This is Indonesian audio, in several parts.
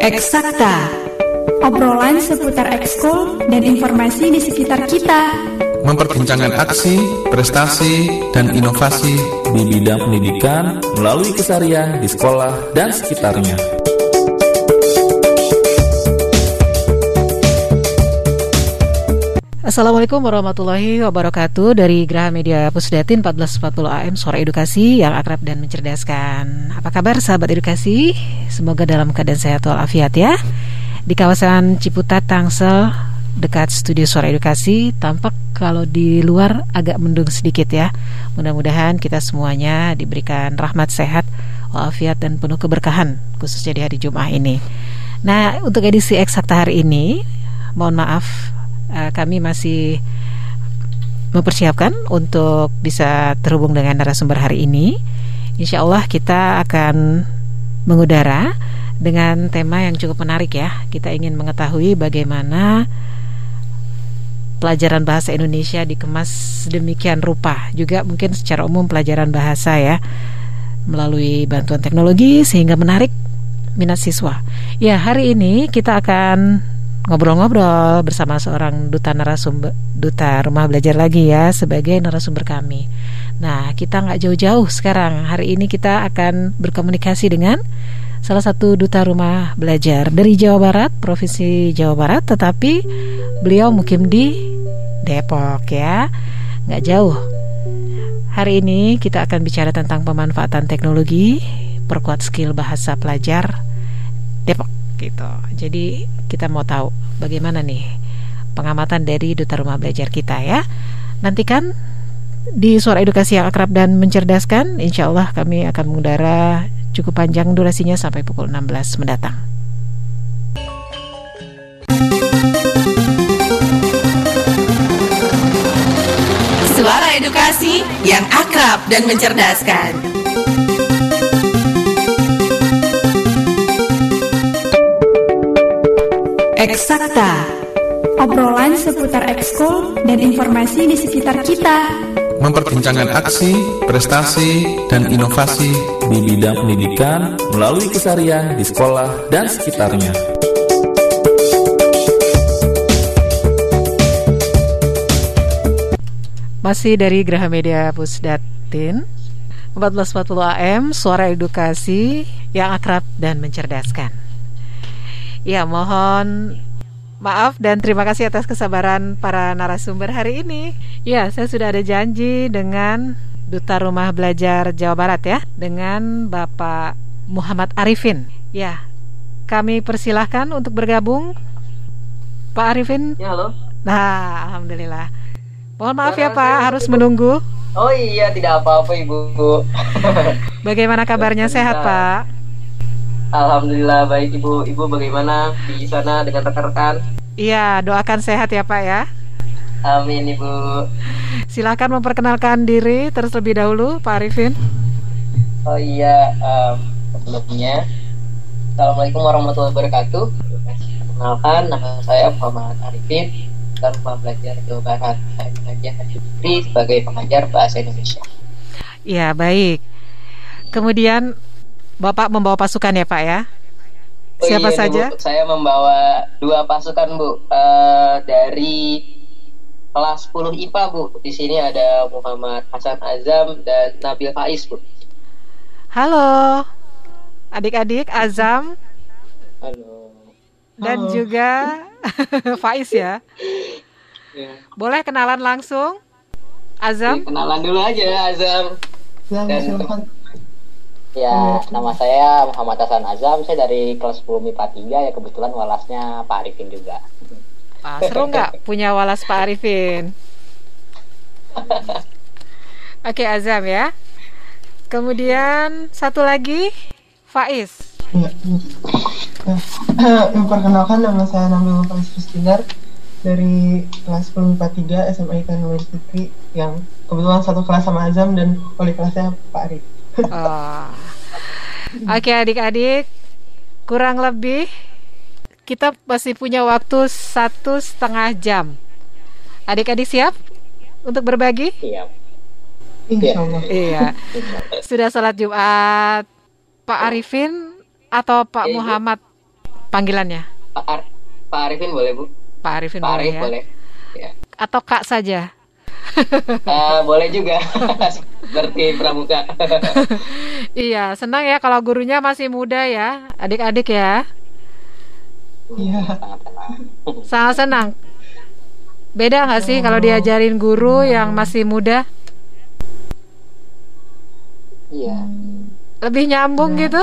Eksakta Obrolan seputar ekskul dan informasi di sekitar kita Memperbincangkan aksi, prestasi, dan inovasi di bidang pendidikan melalui kesarian di sekolah dan sekitarnya. Assalamualaikum warahmatullahi wabarakatuh. Dari Graha Media Pusdatin 1440 AM Suara Edukasi yang akrab dan mencerdaskan. Apa kabar sahabat edukasi? Semoga dalam keadaan sehat walafiat ya. Di kawasan Ciputat, Tangsel Dekat studio Suara Edukasi Tampak kalau di luar agak mendung sedikit ya. Mudah-mudahan kita semuanya diberikan rahmat sehat Walafiat dan penuh keberkahan Khususnya di hari Jumat ini. Nah untuk edisi eksakta hari ini Mohon maaf uh, kami masih mempersiapkan untuk bisa terhubung dengan narasumber hari ini. Insya Allah kita akan mengudara dengan tema yang cukup menarik ya. Kita ingin mengetahui bagaimana pelajaran bahasa Indonesia dikemas demikian rupa. Juga mungkin secara umum pelajaran bahasa ya melalui bantuan teknologi sehingga menarik minat siswa. Ya, hari ini kita akan ngobrol-ngobrol bersama seorang duta narasumber duta rumah belajar lagi ya sebagai narasumber kami. Nah, kita nggak jauh-jauh sekarang. Hari ini kita akan berkomunikasi dengan salah satu duta rumah belajar dari Jawa Barat, provinsi Jawa Barat, tetapi beliau mukim di Depok ya, nggak jauh. Hari ini kita akan bicara tentang pemanfaatan teknologi, perkuat skill bahasa pelajar Depok gitu. Jadi kita mau tahu bagaimana nih pengamatan dari duta rumah belajar kita ya. Nantikan di suara edukasi yang akrab dan mencerdaskan, insya Allah kami akan mengudara cukup panjang durasinya sampai pukul 16 mendatang. Suara edukasi yang akrab dan mencerdaskan. Eksakta. Obrolan seputar ekskul dan informasi di sekitar kita. Memperbincangkan aksi, prestasi, dan inovasi di bidang pendidikan melalui kesarian di sekolah dan sekitarnya. Masih dari Graha Media Pusdatin 1440 AM Suara Edukasi yang akrab dan mencerdaskan Ya, mohon maaf dan terima kasih atas kesabaran para narasumber hari ini. Ya, saya sudah ada janji dengan Duta Rumah Belajar Jawa Barat ya, dengan Bapak Muhammad Arifin. Ya, kami persilahkan untuk bergabung. Pak Arifin. Ya, halo. Nah, alhamdulillah. Mohon maaf ya, ya Pak, harus menunggu. Oh iya, tidak apa-apa Ibu. Bagaimana kabarnya sehat, Pak? Alhamdulillah baik Ibu. Ibu bagaimana di sana dengan rekan-rekan? Iya, doakan sehat ya Pak ya. Amin Ibu. Silakan memperkenalkan diri terlebih dahulu Pak Arifin. Oh iya, um, sebelumnya Assalamualaikum warahmatullahi wabarakatuh. Perkenalkan nama saya Muhammad Arifin dan Rumah Belajar Jawa Barat. Saya mengajar Fitri sebagai pengajar bahasa Indonesia. Iya, baik. Kemudian Bapak membawa pasukan ya Pak ya? Oh, Siapa iya, saja? Bu. Saya membawa dua pasukan Bu uh, dari kelas 10 IPA Bu. Di sini ada Muhammad Hasan Azam dan Nabil Faiz Bu. Halo, adik-adik Azam. Halo. Dan Halo. juga Faiz ya. ya. Boleh kenalan langsung? Azam? Ya, kenalan dulu aja Azam. Ya, dan silakan. Ya, nama saya Muhammad Hasan Azam. Saya dari kelas 10 MIPA 3 ya kebetulan walasnya Pak Arifin juga. Ah, seru nggak punya walas Pak Arifin? Oke Azam ya. Kemudian satu lagi Faiz. Ya, ya. Perkenalkan nama saya Nabil Faiz Rustigar dari kelas 10 MIPA 3 SMA Ikan Fitri yang kebetulan satu kelas sama Azam dan wali kelasnya Pak Arif. Oh. Oke adik-adik, kurang lebih kita masih punya waktu satu setengah jam. Adik-adik siap untuk berbagi? Siap. Insya Allah. Iya. Sudah sholat Jumat. Pak Arifin atau Pak Iya, Ibu. Muhammad panggilannya? Pak, Ar Pak Arifin boleh bu Pak Arifin Pak boleh Arif ya? boleh ya. Atau Kak saja? Eh, boleh juga seperti pramuka Iya, senang ya kalau gurunya masih muda ya, adik-adik ya. Iya. sangat senang. Beda nggak sih kalau diajarin guru yang masih muda? iya Lebih nyambung gitu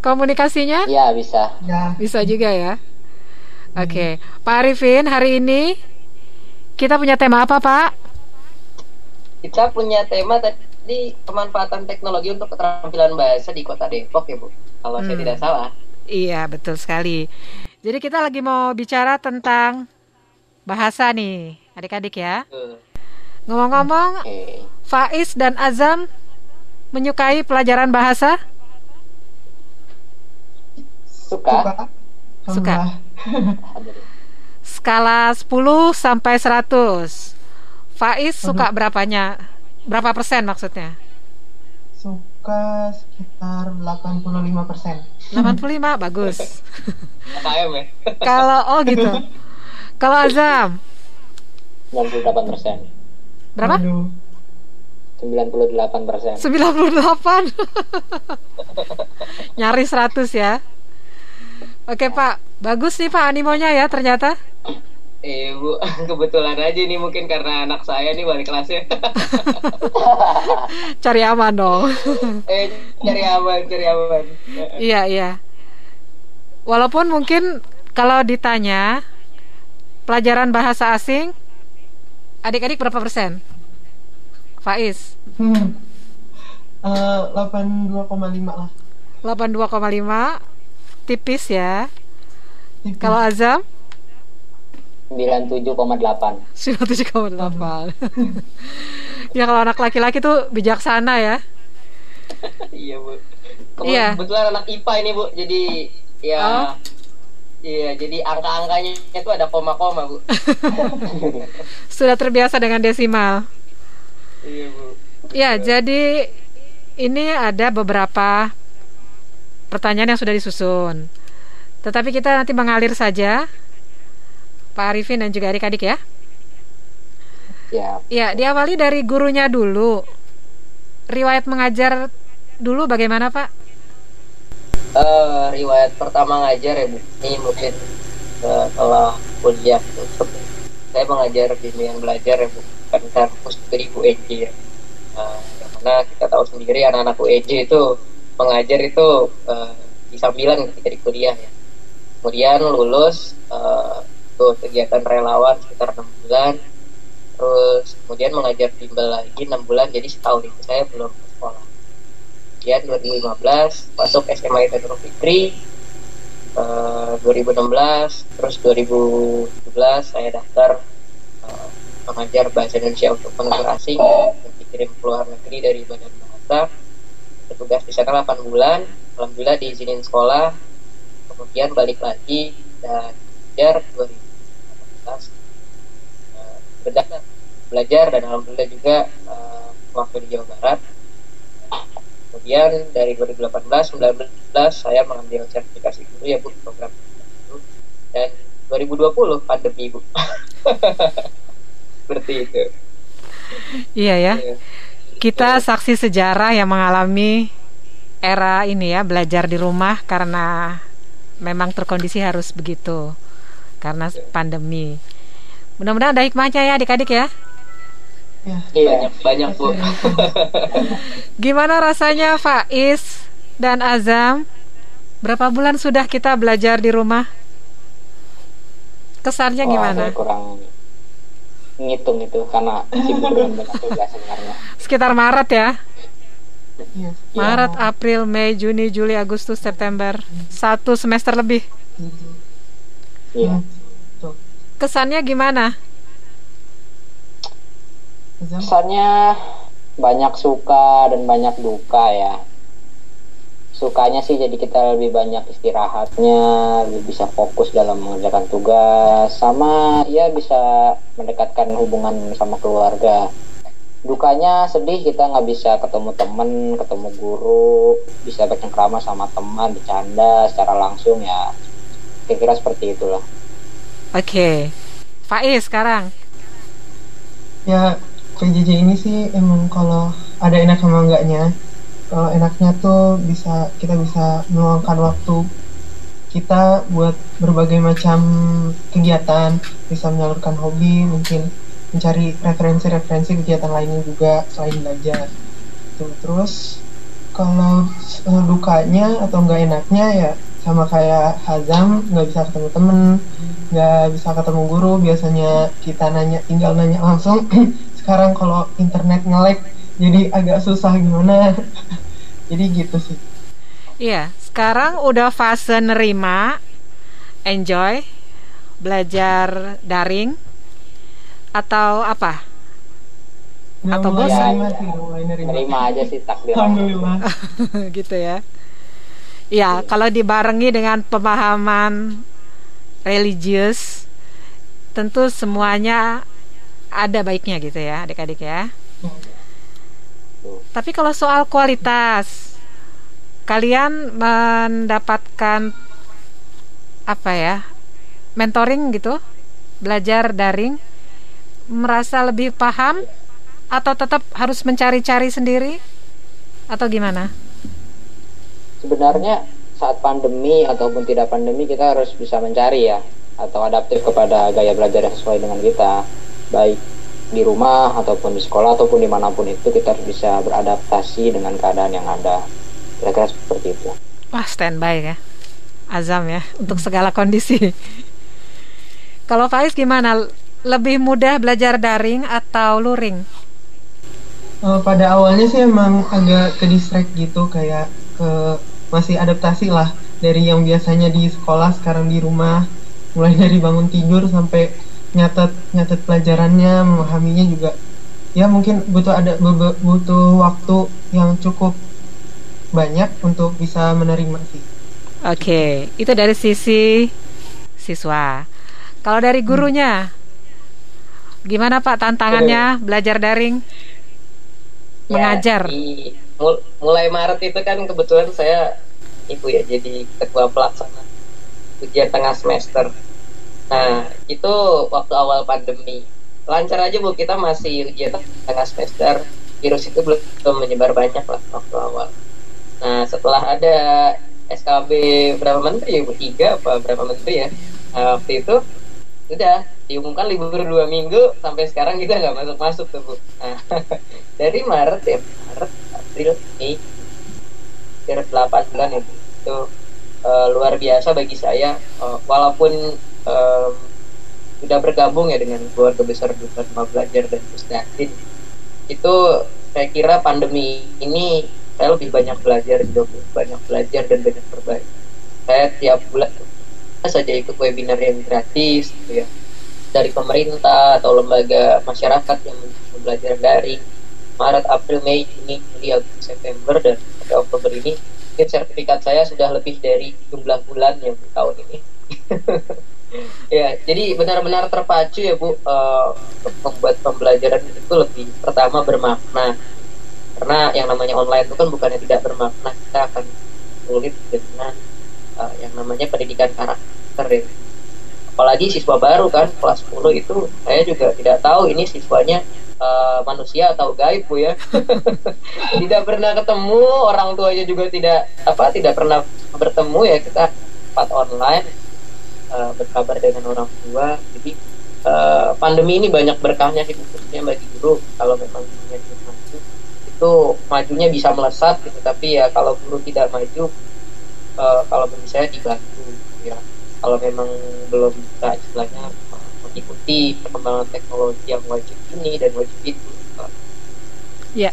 komunikasinya? iya bisa Ya. Bisa juga ya. Oke, Pak Arifin, hari ini kita punya tema apa, Pak? Kita punya tema tadi pemanfaatan teknologi untuk keterampilan bahasa di kota Depok ya bu kalau saya Hmm. tidak salah Iya, betul sekali. Jadi kita lagi mau bicara tentang bahasa nih, adik-adik ya. Ngomong-ngomong, oke Faiz dan Azam menyukai pelajaran bahasa? suka Suka. Suka. Skala 10 sampai 100. Faiz suka berapanya? Berapa persen maksudnya? Suka sekitar 85 persen. 85 bagus. KM ya Kalau oh gitu. Kalau Azam 98 persen berapa? 98 persen 98. Nyaris 100 ya. Oke, Pak. Bagus nih Pak animonya ya ternyata. Eh bu, kebetulan aja nih mungkin karena anak saya nih balik kelasnya. Cari aman dong. eh cari aman, cari aman. iya, iya. Walaupun mungkin kalau ditanya pelajaran bahasa asing adik-adik berapa persen? Faiz, Hmm. Eh, 82,5 lah. 82,5 tipis ya. Tipis. Kalau Azam 97,8 97,8. ya kalau anak laki-laki tuh bijaksana ya. iya bu. Kebetulan, Iya. kebetulan anak IPA ini bu, jadi ya. Oh. Iya, jadi angka-angkanya itu ada koma-koma bu. Sudah terbiasa dengan desimal. iya bu. Ya, jadi ini ada beberapa pertanyaan yang sudah disusun. Tetapi kita nanti mengalir saja. Pak Arifin dan juga adik-adik ya. ya Ya, diawali dari gurunya dulu. Riwayat mengajar dulu bagaimana, Pak? Eh, riwayat pertama ngajar ya bu. Ini mungkin eh, kalau kuliah saya mengajar di yang belajar ya bu. Kan kampus dari UEJ ya. Eh, yang mana kita tahu sendiri anak-anak UEJ itu mengajar itu eh, di sambilan ketika di kuliah ya. Kemudian lulus eh, itu kegiatan relawan sekitar enam bulan. Terus kemudian mengajar bimbel lagi enam bulan jadi setahun itu saya belum ke sekolah. Kemudian 2015 masuk SMA Itadul Fitri eh, uh, 2016 terus 2017 saya daftar uh, mengajar bahasa Indonesia untuk penutur asing yang dikirim ke luar negeri dari Badan Bahasa. Bertugas di sana 8 bulan alhamdulillah diizinin sekolah kemudian balik lagi dan kejar 2000 kelas uh, eh, berdasar belajar dan alhamdulillah juga uh, waktu di Jawa Barat. Kemudian dari 2018-2019 saya mengambil sertifikasi guru ya bu program itu. Dan 2020 pandemi bu. Seperti itu. Iya ya. Iya. Kita saksi sejarah yang mengalami era ini ya belajar di rumah karena memang terkondisi harus begitu. Karena pandemi. Mudah-mudahan ada hikmahnya ya adik-adik ya. Ya. iya banyak banyak bu Gimana rasanya Faiz dan Azam? Berapa bulan sudah kita belajar di rumah? Kesannya Wah, gimana? kurang ngitung itu karena sibuk dengan banyak tugas sebenarnya Sekitar Maret ya. Iya. Maret, April, Mei, Juni, Juli, Agustus, September. Satu semester lebih. Iya. Tuh. Kesannya gimana? Kesannya banyak suka dan banyak duka ya. Sukanya sih jadi kita lebih banyak istirahatnya lebih bisa fokus dalam mengerjakan tugas sama ya bisa mendekatkan hubungan sama keluarga. Dukanya sedih kita nggak bisa ketemu temen ketemu guru bisa bercengkrama sama teman bercanda secara langsung ya kira-kira seperti itulah Oke. Faiz sekarang. ya PJJ ini sih emang kalau ada enak sama enggaknya kalau enaknya tuh bisa kita bisa meluangkan waktu kita buat berbagai macam kegiatan bisa menyalurkan hobi mungkin mencari referensi-referensi kegiatan lainnya juga selain belajar Tuh, terus kalau eh, dukanya atau enggak enaknya ya sama kayak Hazam nggak bisa ketemu temen nggak bisa ketemu guru biasanya kita nanya tinggal nanya langsung sekarang kalau internet nge-lag jadi agak susah gimana jadi gitu sih Iya, sekarang udah fase nerima, enjoy, belajar daring, atau apa? Atau bosan? nerima. nerima aja sih takdir Alhamdulillah gitu ya. Ya, kalau dibarengi dengan pemahaman religius, tentu semuanya ada baiknya gitu ya, adik-adik ya. Tapi kalau soal kualitas, kalian mendapatkan apa ya? Mentoring gitu, belajar daring, merasa lebih paham atau tetap harus mencari-cari sendiri atau gimana? Sebenarnya saat pandemi ataupun tidak pandemi kita harus bisa mencari ya atau adaptif kepada gaya belajar yang sesuai dengan kita baik di rumah ataupun di sekolah ataupun di mana pun itu kita harus bisa beradaptasi dengan keadaan yang ada kira-kira seperti itu Wah, standby ya. Azam ya untuk segala kondisi. Kalau Faiz gimana? Lebih mudah belajar daring atau luring? Eh, pada awalnya sih emang agak ke distract gitu kayak ke masih adaptasi lah dari yang biasanya di sekolah sekarang di rumah mulai dari bangun tidur sampai nyatet nyatet pelajarannya memahaminya juga ya mungkin butuh ada butuh waktu yang cukup banyak untuk bisa menerima sih Oke, itu dari sisi siswa. Kalau dari gurunya, gimana Pak tantangannya belajar daring? Ya, Mengajar. di- mul- mulai Maret itu kan kebetulan saya ibu ya jadi ketua pelaksana ujian tengah semester. Nah itu waktu awal pandemi. Lancar aja bu. Kita masih ujian tengah semester. Virus itu belum belum menyebar banyak lah waktu awal. Nah setelah ada SKB berapa menteri ya bu? Tiga apa berapa menteri ya? Nah, waktu itu udah diumumkan libur dua minggu. Sampai sekarang kita nggak masuk masuk tuh bu. Nah, dari Maret ya Maret April Mei kira delapan bulan itu itu eh, luar biasa bagi saya Eh, walaupun em, sudah bergabung ya dengan keluarga besar Dharma Belajar dan Pusdakin itu saya kira pandemi ini saya lebih banyak belajar juga banyak belajar dan banyak berbaik. Saya tiap bulan saja ikut webinar yang gratis gitu ya dari pemerintah atau lembaga masyarakat yang belajar daring Maret, April, Mei, Juni, Juli, Agustus, September dan pada Oktober ini mungkin sertifikat saya sudah lebih dari jumlah bulan yang tahun ini ya jadi benar-benar terpacu ya Bu untuk membuat pembelajaran itu lebih pertama bermakna karena yang namanya online itu kan bukannya tidak bermakna kita akan sulit dengan uh, yang namanya pendidikan karakter ya. Apalagi siswa baru kan kelas 10 itu saya juga tidak tahu ini siswanya uh, manusia atau gaib bu ya. tidak pernah ketemu orang tuanya juga tidak apa tidak pernah bertemu ya kita empat online uh, berkabar dengan orang tua. Jadi uh, pandemi ini banyak berkahnya sih khususnya bagi guru kalau memang ingin maju itu majunya bisa melesat gitu tapi ya kalau guru tidak maju uh, kalau menurut saya dibantu ya kalau memang belum bisa istilahnya mengikuti perkembangan teknologi yang wajib ini dan wajib itu uh, Ya.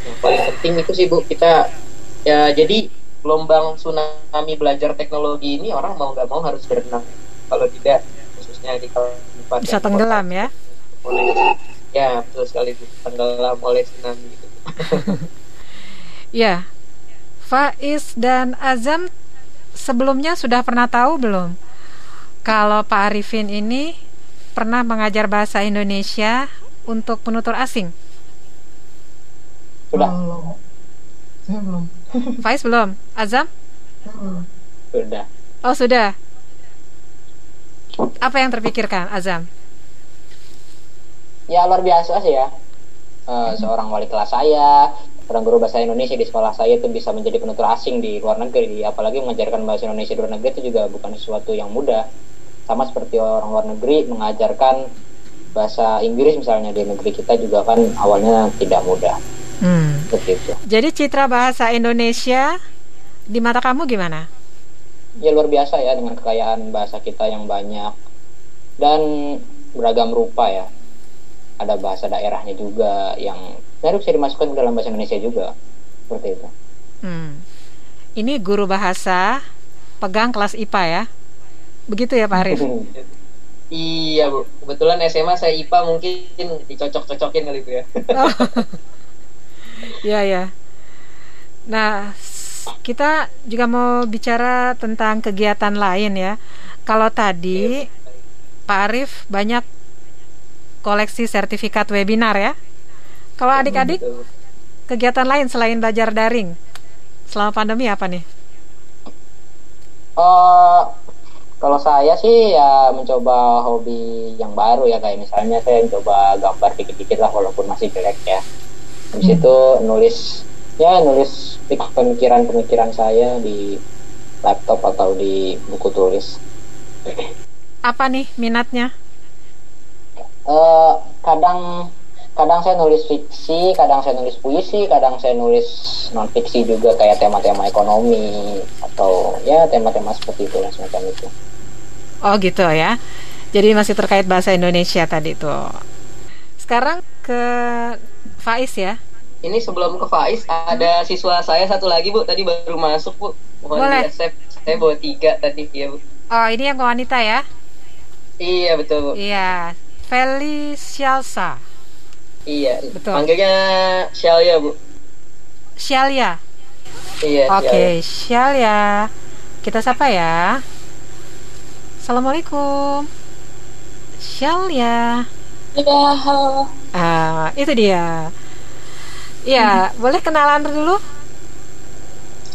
yang paling penting itu sih bu kita ya jadi gelombang tsunami belajar teknologi ini orang mau nggak mau harus berenang kalau tidak khususnya di kabupaten Bisa tenggelam ya. oleh ya betul sekali bu tenggelam oleh tsunami itu Ya. Faiz dan Azam sebelumnya sudah pernah tahu belum kalau Pak Arifin ini pernah mengajar bahasa Indonesia untuk penutur asing? Sudah. Belum. Saya belum. Faiz belum? Azam? Sudah. Oh sudah. Apa yang terpikirkan Azam? Ya luar biasa sih ya. Eh, seorang wali kelas saya, seorang guru bahasa Indonesia di sekolah saya itu bisa menjadi penutur asing di luar negeri. Apalagi mengajarkan bahasa Indonesia di luar negeri itu juga bukan sesuatu yang mudah. Sama seperti orang luar negeri mengajarkan bahasa Inggris misalnya di negeri kita juga kan awalnya tidak mudah. Hmm. Seperti itu. Jadi citra bahasa Indonesia di mata kamu gimana? Ya luar biasa ya dengan kekayaan bahasa kita yang banyak dan beragam rupa ya. Ada bahasa daerahnya juga yang sebenarnya bisa dimasukkan ke dalam bahasa Indonesia juga. Seperti itu. Hmm. Ini guru bahasa pegang kelas IPA ya. Begitu ya Pak Arif? Iya bu, kebetulan SMA saya IPA mungkin dicocok-cocokin kali bu ya. Oh. ya ya. Nah, kita juga mau bicara tentang kegiatan lain ya. Kalau tadi Pak Arif banyak koleksi sertifikat webinar ya. Kalau adik-adik Betul. kegiatan lain selain belajar daring selama pandemi apa nih? Eh, kalau saya sih ya mencoba hobi yang baru ya kayak misalnya saya mencoba gambar dikit-dikit lah walaupun masih jelek ya. Habis itu nulis ya nulis pemikiran-pemikiran saya di laptop atau di buku tulis. Apa nih minatnya? Eh, kadang kadang saya nulis fiksi, kadang saya nulis puisi, kadang saya nulis non fiksi juga kayak tema-tema ekonomi atau ya tema-tema seperti itu lah semacam itu. Oh gitu ya. Jadi masih terkait bahasa Indonesia tadi tuh. Sekarang ke Faiz ya. Ini sebelum ke Faiz ada siswa saya satu lagi bu, tadi baru masuk bu. Mohon Boleh. di-accept. saya bawa tiga tadi ya bu. Oh ini yang wanita ya? Iya betul bu. Iya. Felicialsa. Iya. Betul. Panggilnya Shalia bu. Shalia. Iya. Oke, Shalia. Kita sapa ya. Assalamualaikum. Shalia. Ya, halo. Ah, itu dia. Ya, boleh kenalan dulu?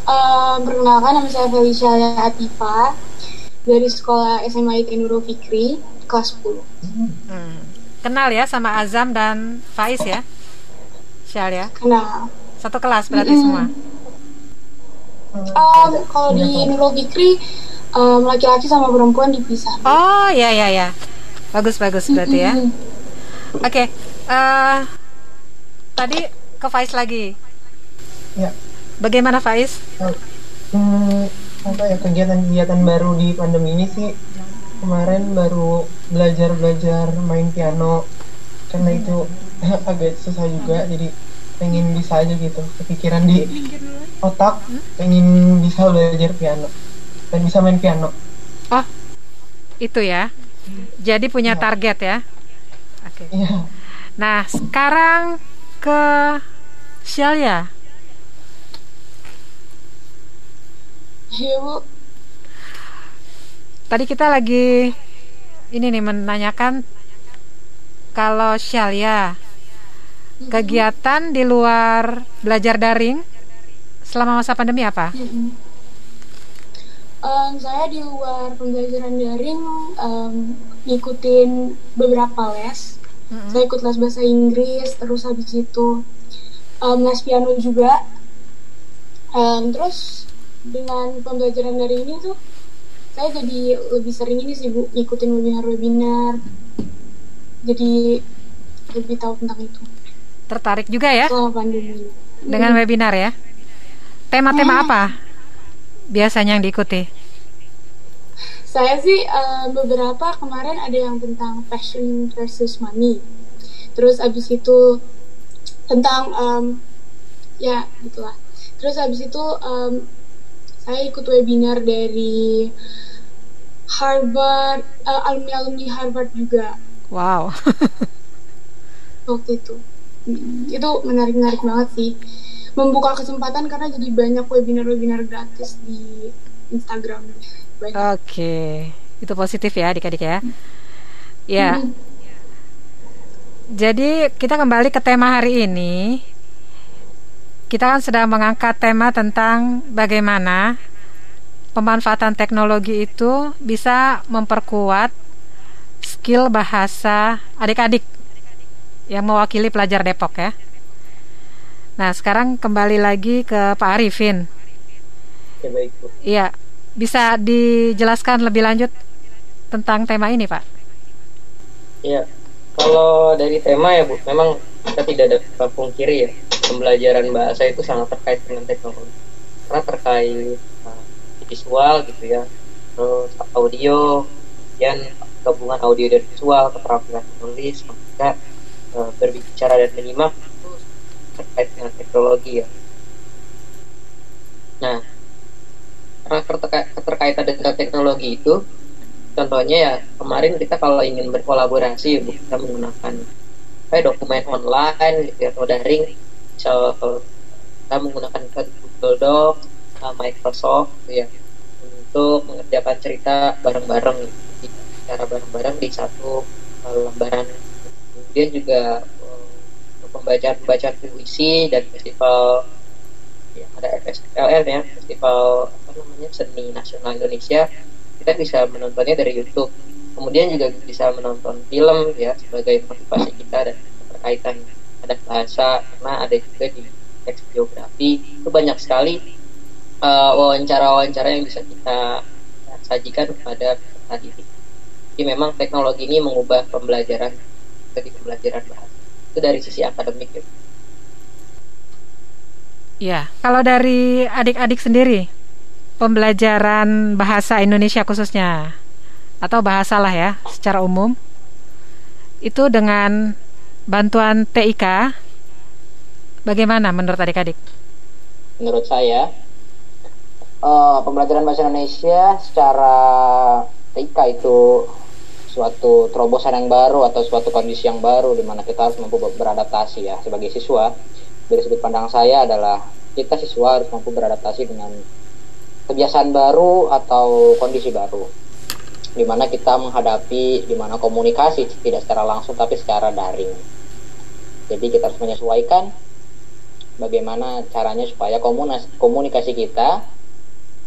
Eh, perkenalkan nama saya Felicia Atifa dari sekolah SMA ITN Nurul Fikri kelas 10. Hmm. Kenal ya sama Azam dan Faiz ya? Shalia. Kenal. Satu kelas berarti Mm-mm. semua. Em, kalau di Nurul Fikri em, laki-laki sama perempuan dipisah. Oh, ya ya ya. Bagus bagus berarti ya. Oke. eh, tadi ke Faiz lagi. Ya. Bagaimana Faiz? Hmm, apa ya kegiatan-kegiatan baru di pandemi ini sih kemarin baru belajar-belajar main piano karena itu agak susah juga jadi pengen bisa aja gitu kepikiran di otak pengen bisa belajar piano dan bisa main piano Oh, itu ya. Jadi punya target ya. Oke. iya Nah, sekarang ke Shalia. Iya, Bu. Tadi kita lagi ini nih menanyakan kalau Shalia kegiatan di luar belajar daring selama masa pandemi apa? Mm-mm. Em, saya di luar pembelajaran daring em, ngikutin beberapa les. Mm-mm. Saya ikut les bahasa Inggris, terus habis itu em, les piano juga. Em, terus dengan pembelajaran daring ini tuh saya jadi lebih sering ini sih bu ngikutin webinar-webinar. Jadi lebih tahu tentang itu Tertarik juga ya selama pandemi. dengan webinar ya? Tema-tema Hmm. apa biasanya yang diikuti? Saya sih eh, beberapa kemarin ada yang tentang passion versus money. Terus abis itu tentang em, ya gitulah. Terus abis itu em, saya ikut webinar dari Harvard, eh, alumni-alumni Harvard juga Wow. waktu itu. Mm, Itu menarik-menarik banget sih. Membuka kesempatan karena jadi banyak webinar-webinar gratis di Instagram. Oke, itu positif ya adik-adik ya. Ya, Mm. jadi kita kembali ke tema hari ini. kita kan sedang mengangkat tema tentang bagaimana pemanfaatan teknologi itu bisa memperkuat skill bahasa adik-adik yang mewakili pelajar Depok ya. Nah, sekarang kembali lagi ke Pak Arifin. Ya baik Bu. Iya, bisa dijelaskan lebih lanjut tentang tema ini, Pak? Ya, kalau dari tema ya Bu, memang kita tidak dapat pungkiri ya, pembelajaran bahasa itu sangat terkait dengan teknologi. Karena terkait uh, visual gitu ya, terus audio, dan gabungan audio dan visual, keterampilan menulis, membaca, uh, berbicara dan menyimak terkait dengan teknologi ya. Nah, karena keterka- keterkaitan dengan teknologi itu, contohnya ya kemarin kita kalau ingin berkolaborasi Bu, kita menggunakan kayak dokumen online gitu ya, atau daring, eh, kita menggunakan Google Docs, uh, Microsoft gitu ya, untuk mengerjakan cerita bareng-bareng, gitu. secara bareng-bareng di satu uh, lembaran. Kemudian juga pembacaan-pembacaan puisi dan festival ya, ada FSLN ya festival apa namanya seni nasional Indonesia kita bisa menontonnya dari YouTube. Kemudian juga bisa menonton film ya sebagai motivasi kita dan keterkaitan ada bahasa karena ada juga di teks biografi. Itu banyak sekali uh, wawancara-wawancara yang bisa kita sajikan kepada peserta didik. Jadi memang teknologi ini mengubah pembelajaran jadi pembelajaran bahasa itu dari sisi akademik ya. Ya, kalau dari adik-adik sendiri, pembelajaran bahasa Indonesia khususnya atau bahasa lah ya secara umum itu dengan bantuan TIK bagaimana menurut adik-adik? menurut saya eh, pembelajaran bahasa Indonesia secara TIK itu suatu terobosan yang baru atau suatu kondisi yang baru di mana kita harus mampu beradaptasi ya. Sebagai siswa dari sudut pandang saya adalah kita siswa harus mampu beradaptasi dengan kebiasaan baru atau kondisi baru. Di mana kita menghadapi di mana komunikasi tidak secara langsung tapi secara daring. Jadi kita harus menyesuaikan bagaimana caranya supaya komunikasi kita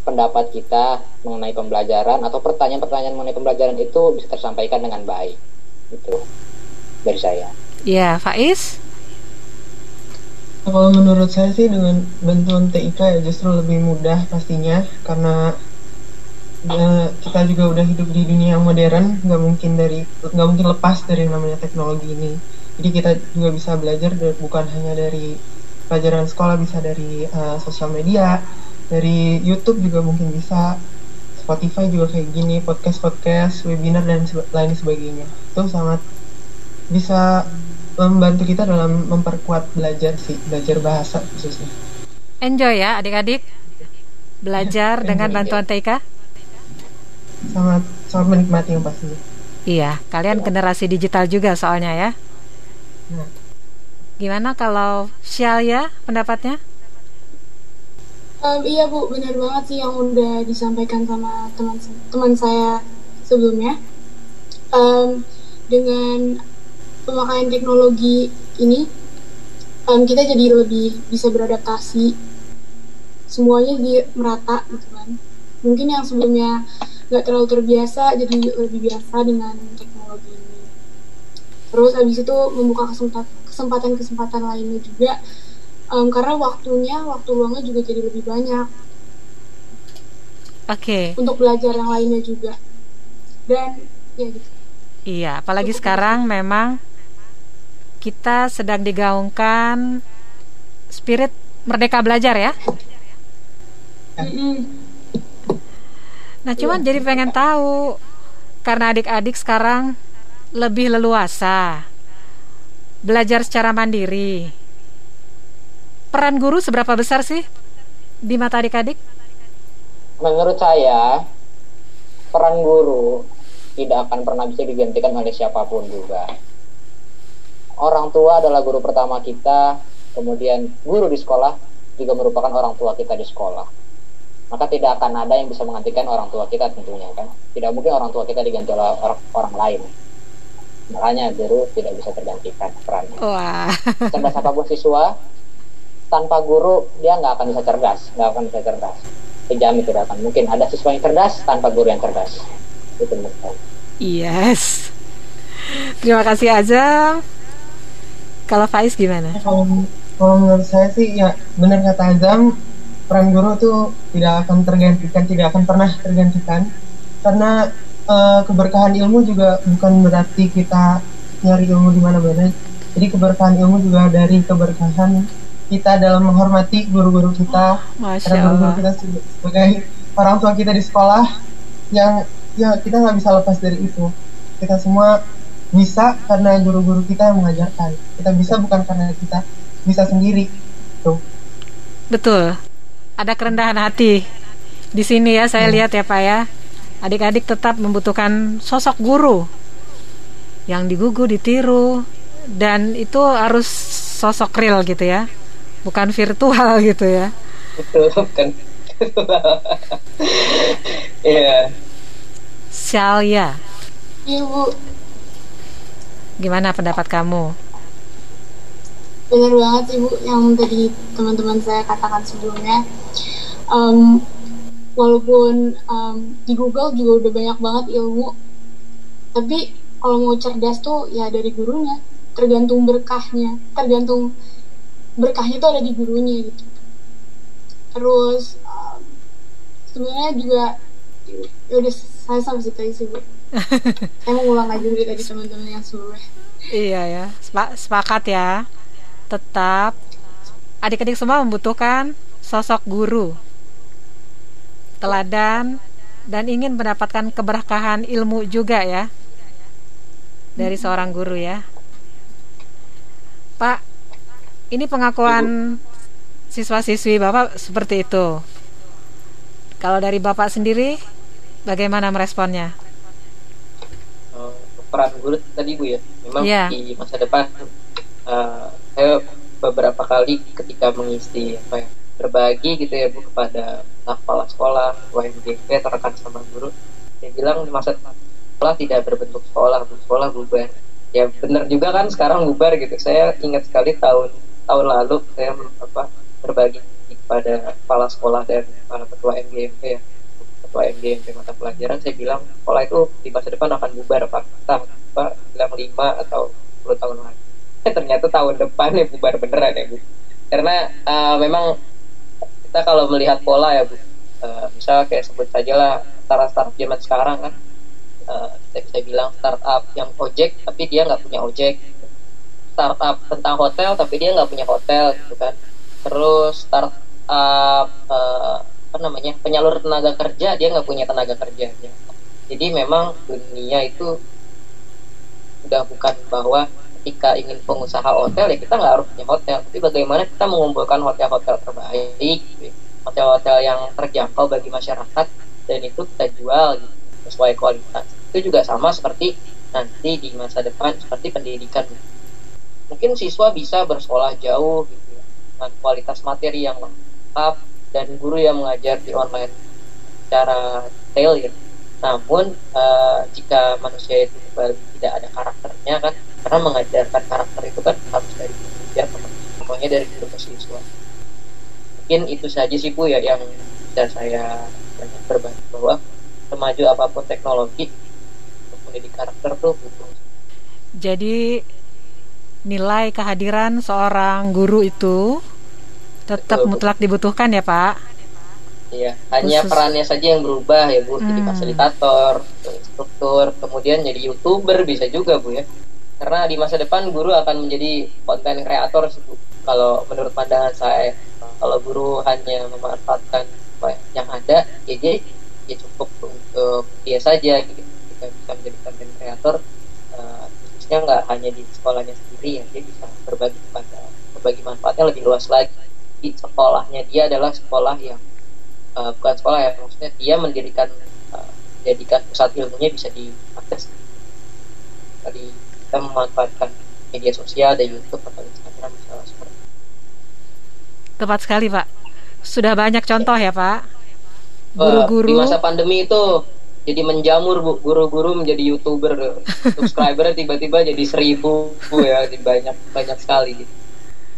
pendapat kita mengenai pembelajaran atau pertanyaan-pertanyaan mengenai pembelajaran itu bisa tersampaikan dengan baik. Itu dari saya. Ya, Faiz? Kalau menurut saya sih dengan bantuan TIK ya justru lebih mudah pastinya karena ya, kita juga udah hidup di dunia yang modern nggak mungkin dari nggak mungkin lepas dari yang namanya teknologi ini. Jadi kita juga bisa belajar bukan hanya dari pelajaran sekolah bisa dari uh, sosial media dari YouTube juga mungkin bisa Spotify juga kayak gini podcast podcast webinar dan lain sebagainya itu sangat bisa membantu kita dalam memperkuat belajar sih belajar bahasa khususnya Enjoy ya adik-adik belajar Enjoy. dengan bantuan TIK? sangat sangat menikmati yang pastinya Iya, kalian generasi digital juga soalnya ya. Nah. Gimana kalau Syalia pendapatnya? Um, iya bu, benar banget sih yang udah disampaikan sama teman teman saya sebelumnya. Um, dengan pemakaian teknologi ini, um, kita jadi lebih bisa beradaptasi. Semuanya di merata gitu kan. Mungkin yang sebelumnya nggak terlalu terbiasa, jadi lebih biasa dengan teknologi ini. Terus habis itu membuka kesempatan kesempatan-kesempatan lainnya juga um, karena waktunya waktu luangnya juga jadi lebih banyak Oke. untuk belajar yang lainnya juga dan ya gitu Iya, apalagi sekarang memang kita sedang digaungkan spirit merdeka belajar ya. Mm-mm. Nah, cuman jadi pengen tahu karena adik-adik sekarang lebih leluasa belajar secara mandiri. Peran guru seberapa besar sih di mata adik-adik? menurut saya peran guru tidak akan pernah bisa digantikan oleh siapa pun juga. Orang tua adalah guru pertama kita, kemudian guru di sekolah juga merupakan orang tua kita di sekolah. Maka tidak akan ada yang bisa menggantikan orang tua kita tentunya kan. Tidak mungkin orang tua kita diganti oleh orang, orang lain. Makanya guru tidak bisa tergantikan perannya. Wah. Cerdas apa pun siswa, tanpa guru dia nggak akan bisa cerdas nggak akan bisa cerdas dijamin tidak akan mungkin ada siswa yang cerdas tanpa guru yang cerdas itu menurut saya Yes. Terima kasih Azam. Kalau Faiz gimana? kalau kalau menurut saya sih ya benar kata Azam peran guru tuh tidak akan tergantikan tidak akan pernah tergantikan karena eh, keberkahan ilmu juga bukan berarti kita nyari ilmu di mana-mana jadi keberkahan ilmu juga dari keberkahan kita dalam menghormati guru-guru kita Masya karena guru-guru Allah. kita sebagai orang tua kita di sekolah yang ya kita nggak bisa lepas dari itu kita semua bisa karena guru-guru kita yang mengajarkan kita bisa bukan karena kita bisa sendiri tuh Betul. Ada kerendahan hati. Di sini ya saya lihat ya Pak ya. Adik-adik tetap membutuhkan sosok guru yang digugu, ditiru dan itu harus sosok real gitu ya. Bukan virtual gitu ya. Betul kan? Iya. Syalia, Iya bu, gimana pendapat kamu? benar banget sih bu yang tadi teman-teman saya katakan sebelumnya. Em, walaupun em, di Google juga udah banyak banget ilmu, tapi kalau mau cerdas tuh ya dari gurunya, tergantung berkahnya, tergantung berkahnya tuh ada di gurunya gitu. Terus em, sebenarnya juga ya udah saya sampai situ aja sih bu. saya mau ulang lagi dari tadi teman-teman yang sebelumnya. Iya ya, sepa- sepakat ya. Tetap adik-adik semua membutuhkan sosok guru, teladan, dan ingin mendapatkan keberkahan ilmu juga ya dari seorang guru ya. Ini pengakuan siswa-siswi Bapak seperti itu. Kalau dari Bapak sendiri, bagaimana meresponnya? Eh, peran guru tadi bu ya memang Iya. di masa depan eh, saya beberapa kali ketika mengisi apa ya berbagi gitu ya bu kepada kepala sekolah ketua MGP atau rekan sama guru saya bilang di masa depan sekolah tidak berbentuk sekolah sekolah bubar ya benar juga kan sekarang bubar gitu saya ingat sekali tahun tahun lalu saya apa berbagi kepada kepala sekolah dan para ketua MGMP ya. Ketua MGMP mata pelajaran saya bilang sekolah itu di masa depan akan bubar pak. Entah pak bilang lima atau 10 tahun lagi. Eh, ternyata tahun depan ya bubar beneran ya bu. Karena eh, memang kita kalau melihat pola ya bu eh, misal kayak sebut saja lah startup zaman sekarang kan eh, kita bisa bilang startup yang ojek tapi dia nggak punya ojek startup tentang hotel tapi dia nggak punya hotel gitu kan. Terus startup eh, apa namanya penyalur tenaga kerja dia nggak punya tenaga kerjanya. Jadi memang dunia itu udah bukan bahwa ketika ingin pengusaha hotel ya kita nggak harus punya hotel. Tapi bagaimana kita mengumpulkan hotel-hotel terbaik hotel-hotel yang terjangkau bagi masyarakat dan itu kita jual gitu, sesuai kualitas. Itu juga sama seperti nanti di masa depan seperti pendidikan mungkin siswa bisa bersekolah jauh gitu ya, dengan kualitas materi yang lengkap dan guru yang mengajar di online secara detail ya namun eh, jika manusia itu tidak ada karakternya kan karena mengajarkan karakter itu kan harus dari belajar pokoknya dari guru ke siswa. Mungkin itu saja sih bu ya yang bisa saya banyak berbagi bahwa semaju apa pun teknologi untuk mendidik karakter tuh butuh Jadi nilai kehadiran seorang guru itu tetap Betul, mutlak dibutuhkan ya Pak. Iya, hanya Khusus- perannya saja yang berubah ya Bu, jadi Hmm. fasilitator, instruktur, kemudian jadi youtuber bisa juga Bu ya. Karena di masa depan guru akan menjadi konten kreator sih Bu. Kalau menurut pandangan saya, kalau guru hanya memanfaatkan yang ada, ya ya cukup untuk dia saja gitu. Jika bisa menjadi konten kreator, eh, khususnya nggak hanya di sekolahnya sendiri ya, dia bisa berbagi kepada berbagi manfaatnya lebih luas lagi. Di sekolahnya dia adalah sekolah yang uh, bukan sekolah ya maksudnya dia mendirikan uh, jadikan pusat ilmunya bisa diakses tadi kita memanfaatkan media sosial dan YouTube atau Instagram misalnya seperti itu. Tepat sekali Pak. Sudah banyak contoh ya Pak. Uh, di Guru-guru masa pandemi itu jadi menjamur bu. Guru-guru menjadi youtuber subscriber tiba-tiba jadi seribu ya. Jadi banyak banyak sekali. Gitu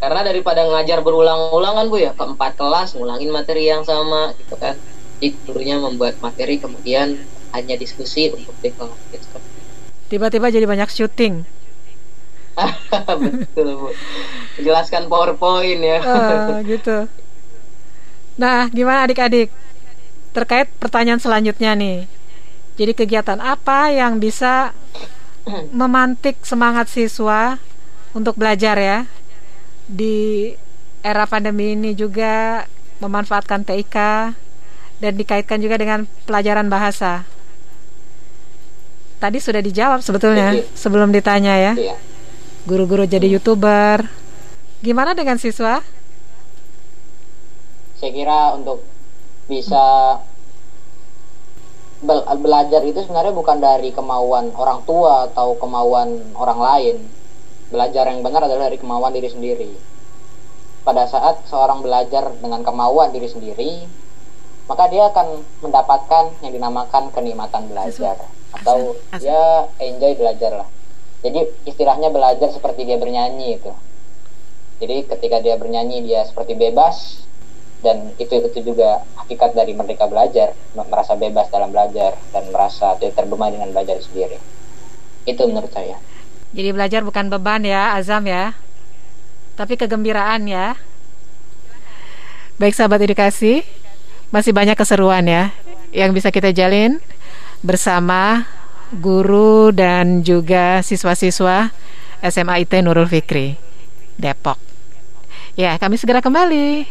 karena daripada ngajar berulang-ulang kan bu ya keempat kelas ngulangin materi yang sama gitu kan. Jadi gurunya membuat materi kemudian hanya diskusi untuk di kelas gitu. Tiba-tiba jadi banyak syuting. betul bu. Menjelaskan powerpoint ya. Uh, gitu. Nah gimana adik-adik? Terkait pertanyaan selanjutnya nih jadi kegiatan apa yang bisa memantik semangat siswa untuk belajar ya di era pandemi ini juga memanfaatkan TIK dan dikaitkan juga dengan pelajaran bahasa. Tadi sudah dijawab sebetulnya iya. sebelum ditanya ya. Iya guru-guru jadi youtuber. Gimana dengan siswa? Saya kira untuk bisa belajar itu sebenarnya bukan dari kemauan orang tua atau kemauan orang lain. Belajar yang benar adalah dari kemauan diri sendiri. Pada saat seorang belajar dengan kemauan diri sendiri, maka dia akan mendapatkan yang dinamakan kenikmatan belajar. Atau ya enjoy belajar lah. Jadi istilahnya belajar seperti dia bernyanyi itu. Jadi ketika dia bernyanyi dia seperti bebas dan itu itu juga hakikat dari merdeka belajar. Merasa bebas dalam belajar dan merasa tidak terbebani dengan belajar sendiri. Itu menurut saya. Jadi belajar bukan beban ya Azam ya. Tapi kegembiraan ya. Baik sahabat edukasi masih banyak keseruan ya yang bisa kita jalin bersama guru dan juga siswa-siswa SMA IT Nurul Fikri, Depok. Ya, kami segera kembali.